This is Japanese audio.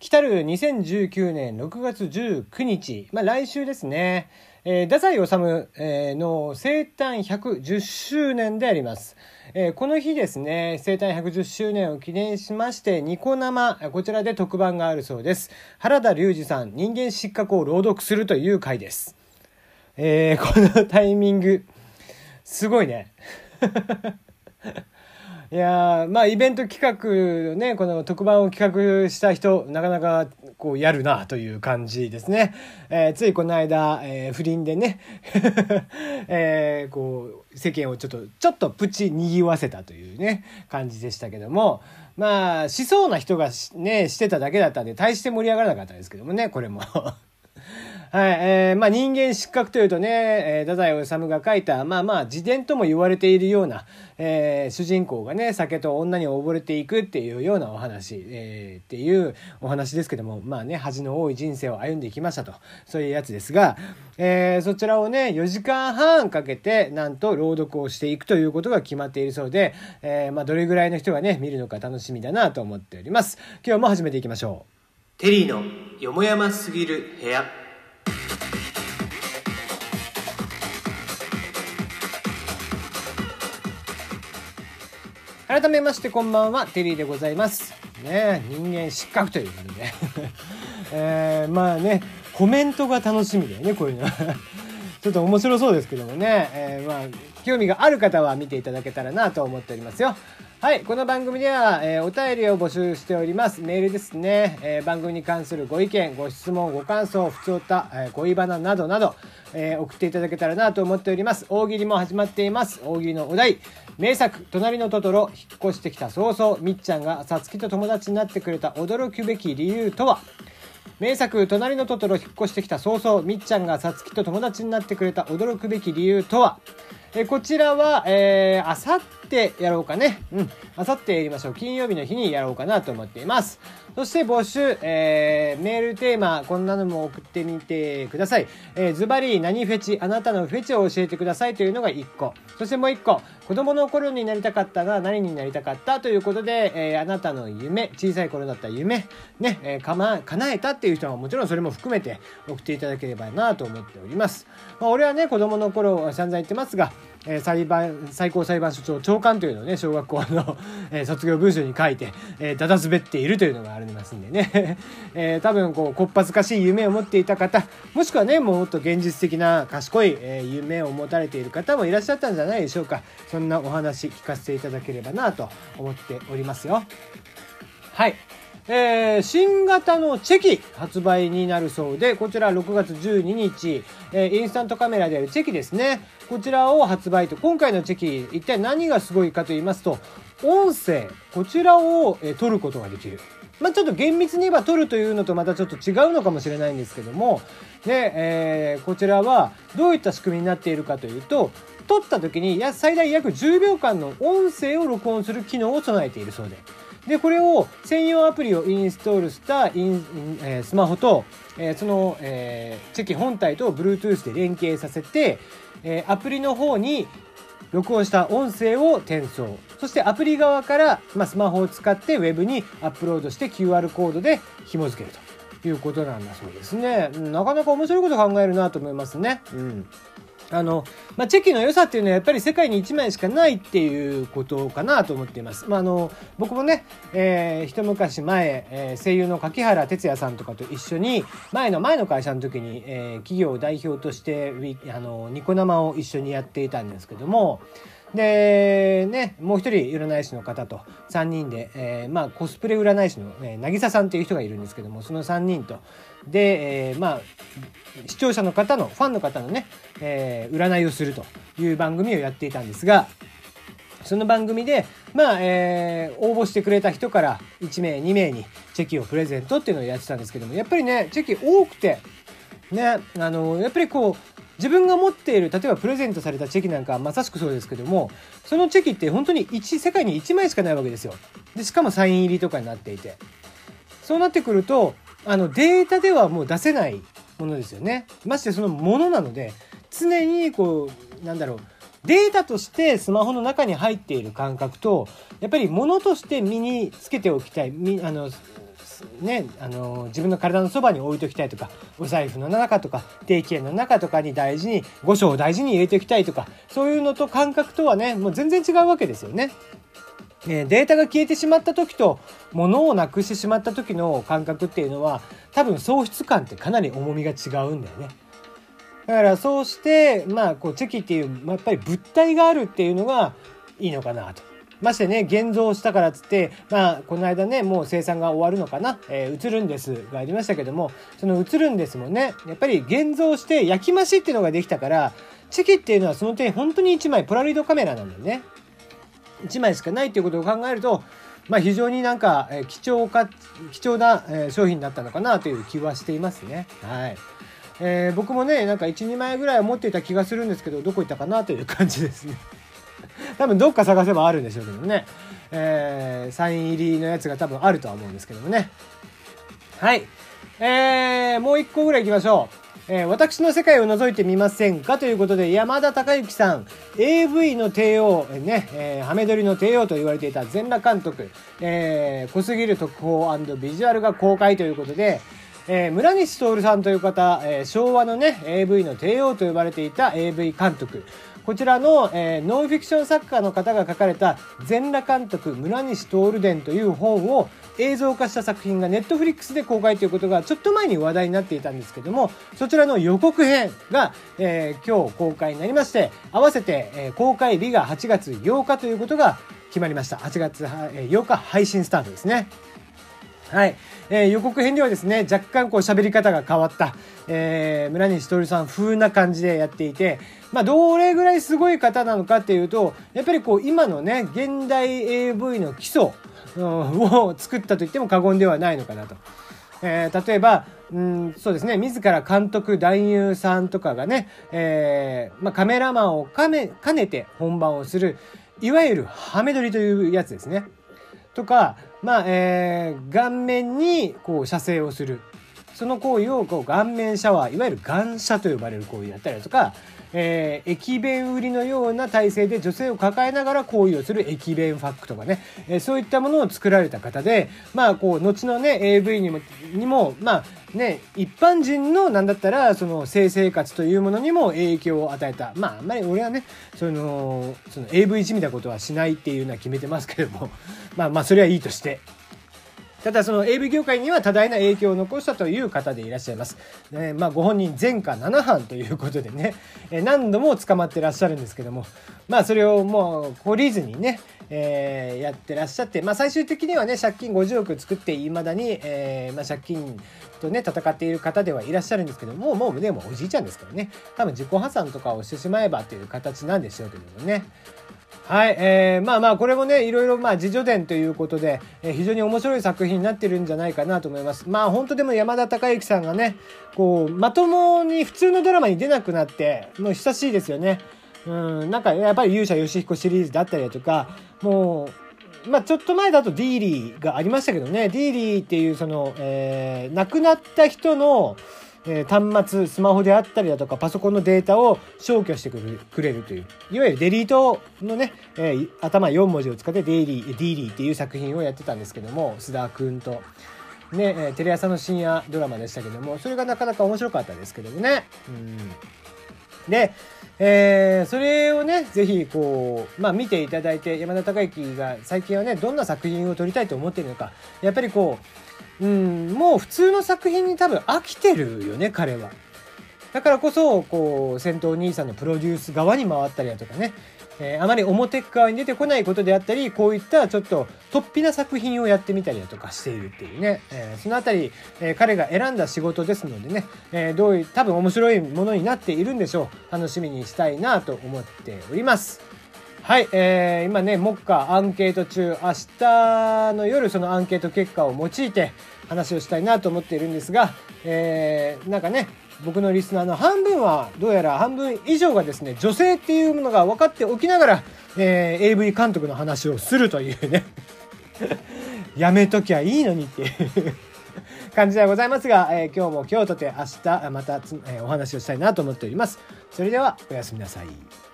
来たる2019年6月19日、まあ、来週ですね、えー、太宰治、えー、の生誕110周年であります。えー、この日ですね、生誕110周年を記念しまして、ニコ生、こちらで特番があるそうです。原田龍二さん、人間失格を朗読するという回です。えー、このタイミング、すごいね。いやまあイベント企画ねこの特番を企画した人なかなかこうやるなという感じですね、えー、ついこの間、えー、不倫でね、えー、こう世間をちょっとちょっとプチにぎわせたというね感じでしたけどもまあしそうな人がねしてただけだったんで大して盛り上がらなかったですけどもねこれも。はい、えー、まあ人間失格というとね、えー、太宰治が書いた、まあまあ自伝とも言われているような、えー、主人公がね、酒と女に溺れていくっていうようなお話、えー、っていうお話ですけども、まあね、恥の多い人生を歩んでいきましたと、そういうやつですが、えー、そちらをね、4時間半かけて、なんと朗読をしていくということが決まっているそうで、えー、まあどれぐらいの人がね、見るのか楽しみだなと思っております。今日も始めていきましょう。テリーのよもやますぎる部屋。改めましてこんばんはテリーでございます。ね人間失格ということで。えー、まあねコメントが楽しみだよねこういうの。は ちょっと面白そうですけどもね、えー、まあ興味がある方は見ていただけたらなと思っておりますよ。はい、この番組では、えー、お便りを募集しております。メールですね。えー、番組に関するご意見、ご質問、ご感想、不調た、えー、恋バナなどなど、え送っていただけたらなと思っております。大喜利も始まっています。大喜利のお題、名作、隣のトトロ、引っ越してきた早々、みっちゃんがさつきと友達になってくれた驚くべき理由とは？名作、隣のトトロ、引っ越してきた早々、みっちゃんがさつきと友達になってくれた驚くべき理由とは？えこちらは、え、あさってやろうかね。うん。あさってやりましょう。金曜日の日にやろうかなと思っています。そして募集、えー、メールテーマ、こんなのも送ってみてください。えー、ズバリ何フェチ、あなたのフェチを教えてくださいというのが1個。そしてもう1個、子供の頃になりたかったが何になりたかった？ということで、えー、あなたの夢、小さい頃だった夢、ね、えー、かま、叶えたっていう人はもちろんそれも含めて送っていただければなと思っております。まあ、俺はね、子供の頃散々言ってますが、え、裁判最高裁判所長長官というのをね小学校の、え、卒業文書に書いて、えー、だだ滑っているというのがありますんでね、えー、多分こうこっぱずかしい夢を持っていた方もしくはねもっと現実的な賢い、えー、夢を持たれている方もいらっしゃったんじゃないでしょうか。そんなお話聞かせていただければなと思っておりますよ。はい。えー、新型のチェキ発売になるそうで、こちら6月12日、えー、インスタントカメラであるチェキですね。こちらを発売と、今回のチェキ、一体何がすごいかと言いますと、音声、こちらを、えー、撮ることができる。まあ、ちょっと厳密に言えば撮るというのとまたちょっと違うのかもしれないんですけども、で、えー、こちらはどういった仕組みになっているかというと、撮った時に最大約10秒間の音声を録音する機能を備えているそうで。で、これを専用アプリをインストールしたイン、えー、スマホと、えー、その、えー、チェキ本体と Bluetooth で連携させて、えー、アプリの方に録音した音声を転送。そしてアプリ側から、まあ、スマホを使って Web にアップロードして QR コードで紐付けるということなんだそうですね。なかなか面白いこと考えるなと思いますね。うん。あの、まあ、チェキの良さっていうのはやっぱり世界に1枚しかないっていうことかなと思っています。まあ、あの、僕もね、えー、一昔前、えー、声優の柿原哲也さんとかと一緒に、前の前の会社の時に、えー、企業を代表として、あの、ニコ生を一緒にやっていたんですけども、で、ね、もう一人占い師の方と3人で、えー、まあコスプレ占い師の、えー、渚さんっていう人がいるんですけども、その3人と、で、えー、まあ、視聴者の方の、ファンの方のね、えー、占いをするという番組をやっていたんですが、その番組で、まあ、えー、応募してくれた人から1名、2名にチェキをプレゼントっていうのをやってたんですけども、やっぱりね、チェキ多くて、ね、あの、やっぱりこう、自分が持っている例えばプレゼントされたチェキなんかまさしくそうですけどもそのチェキって本当に1世界に1枚しかないわけですよ。でしかもサイン入りとかになっていて。そうなってくるとあのデータではもう出せないものですよね。ましてそのものなので常にこうなんだろうデータとしてスマホの中に入っている感覚とやっぱり物として身につけておきたいあのね、あの自分の体のそばに置いときたいとかお財布の中とか定期券の中とかに大事に五章を大事に入れておきたいとかそういうのと感覚とはねもう全然違うわけですよね。えデータが消えてしまった時と物をなくしてしまった時の感覚っていうのは多分喪失感ってかなり重みが違うんだよね。だからそうしてまあこうチェキっていう、まあ、やっぱり物体があるっていうのがいいのかなと。ましてね現像したからっつってまあこの間ねもう生産が終わるのかな「えー、映るんです」がありましたけどもその「映るんです」もねやっぱり現像して焼き増しっていうのができたからチェキっていうのはその点本当に1枚ポラロイドカメラなんだよね。1枚しかないっていうことを考えるとまあ、非常になんか、え貴重か貴重な、え商品になったのかなという気はしていますね。はいえー、僕もねなんか12枚ぐらいは持っていた気がするんですけどどこ行ったかなという感じですね。多分どっか探せばあるんでしょうけどね、えー、サイン入りのやつが多分あるとは思うんですけどもね。はい。えー、もう一個ぐらい行きましょう。えー、私の世界を覗いてみませんかということで、山田孝之さん、AV の帝王、ね、えー、ハメ撮りの帝王と言われていた全裸監督、えー、濃すぎる特報ビジュアルが公開ということで、えー、村西徹さんという方、えー、昭和のね、AV の帝王と呼ばれていた AV 監督。こちらの、えー、ノンフィクション作家の方が書かれた全裸監督村西徹伝という本を映像化した作品がネットフリックスで公開ということがちょっと前に話題になっていたんですけどもそちらの予告編が、えー、今日公開になりまして合わせて、えー、公開日が8月8日ということが決まりました。8月8日配信スタートですね。はい。えー、予告編ではですね、若干こう喋り方が変わった、えー、村西徹さん風な感じでやっていて、まあ、どれぐらいすごい方なのかっていうと、やっぱりこう、今のね、現代 AV の基礎、を作ったと言っても過言ではないのかなと。えー、例えば、うん、そうですね、自ら監督、男優さんとかがね、えー、まあ、カメラマンを兼ね兼ねて本番をする、いわゆるハメ撮りというやつですね。とか、まあ、えー、顔面にこう射精をする。その行為をこう顔面シャワー、いわゆる顔射と呼ばれる行為だったりとか、えー、駅弁売りのような体制で女性を抱えながら行為をする駅弁ファックとかね、えー、そういったものを作られた方で、まあ、こう、後のね、AV にも、にも、まあ、ね、一般人の、なんだったら、その、性生活というものにも影響を与えた。まあ、あんまり俺はね、その、その AV 一味なことはしないっていうのは決めてますけども、まあまあ、それはいいとして。ただその AV 業界には多大な影響を残したという方でいらっしゃいます。ね、まあご本人前科7犯ということでね、え何度も捕まってらっしゃるんですけども、まあそれをもう懲りずにね、えー、やってらっしゃって、まあ最終的にはね、借金50億作って未だに、えー、まあ借金とね、戦っている方ではいらっしゃるんですけども、もうね、もおじいちゃんですからね、多分自己破産とかをしてしまえばという形なんでしょうけどもね。はい、えー、まあまあこれもねいろいろまあ自助伝ということで、えー、非常に面白い作品になってるんじゃないかなと思います。まあ本当でも山田孝之さんがねこうまともに普通のドラマに出なくなってもう久しいですよね。うんなんかやっぱり勇者ヨシヒコシリーズだったりだとかもうまあちょっと前だと dele がありましたけどね。 dele っていうその、えー、亡くなった人のえー、端末スマホであったりだとかパソコンのデータを消去してくれるといういわゆるデリートのね、えー、頭4文字を使ってデイリー dele っていう作品をやってたんですけども菅田君と。ね、え、テレ朝の深夜ドラマでしたけどもそれがなかなか面白かったですけどもね。うんで、えー、それをね、ぜひこう、まあ見ていただいて、山田孝之が最近はね、どんな作品を撮りたいと思っているのか、やっぱりこう、うん、もう普通の作品に多分飽きてるよね、彼は。だからこそ、こう、戦闘兄さんのプロデュース側に回ったりだとかね、えー、あまり表側に出てこないことであったり、こういったちょっと突飛な作品をやってみたりだとかしているっていうね、えー、そのあたり、えー、彼が選んだ仕事ですのでね、えどういう、多分面白いものになっているんでしょう。楽しみにしたいなと思っております。はい、えー、今ね、目下アンケート中、明日の夜そのアンケート結果を用いて話をしたいなと思っているんですが、えー、なんかね、僕のリスナーの半分は、どうやら半分以上がですね、女性っていうものが分かっておきながら、えー、AV 監督の話をするというね やめときゃいいのにっていう 感じではございますが、えー、今日も今日とて明日また、えー、お話をしたいなと思っております。それではおやすみなさい。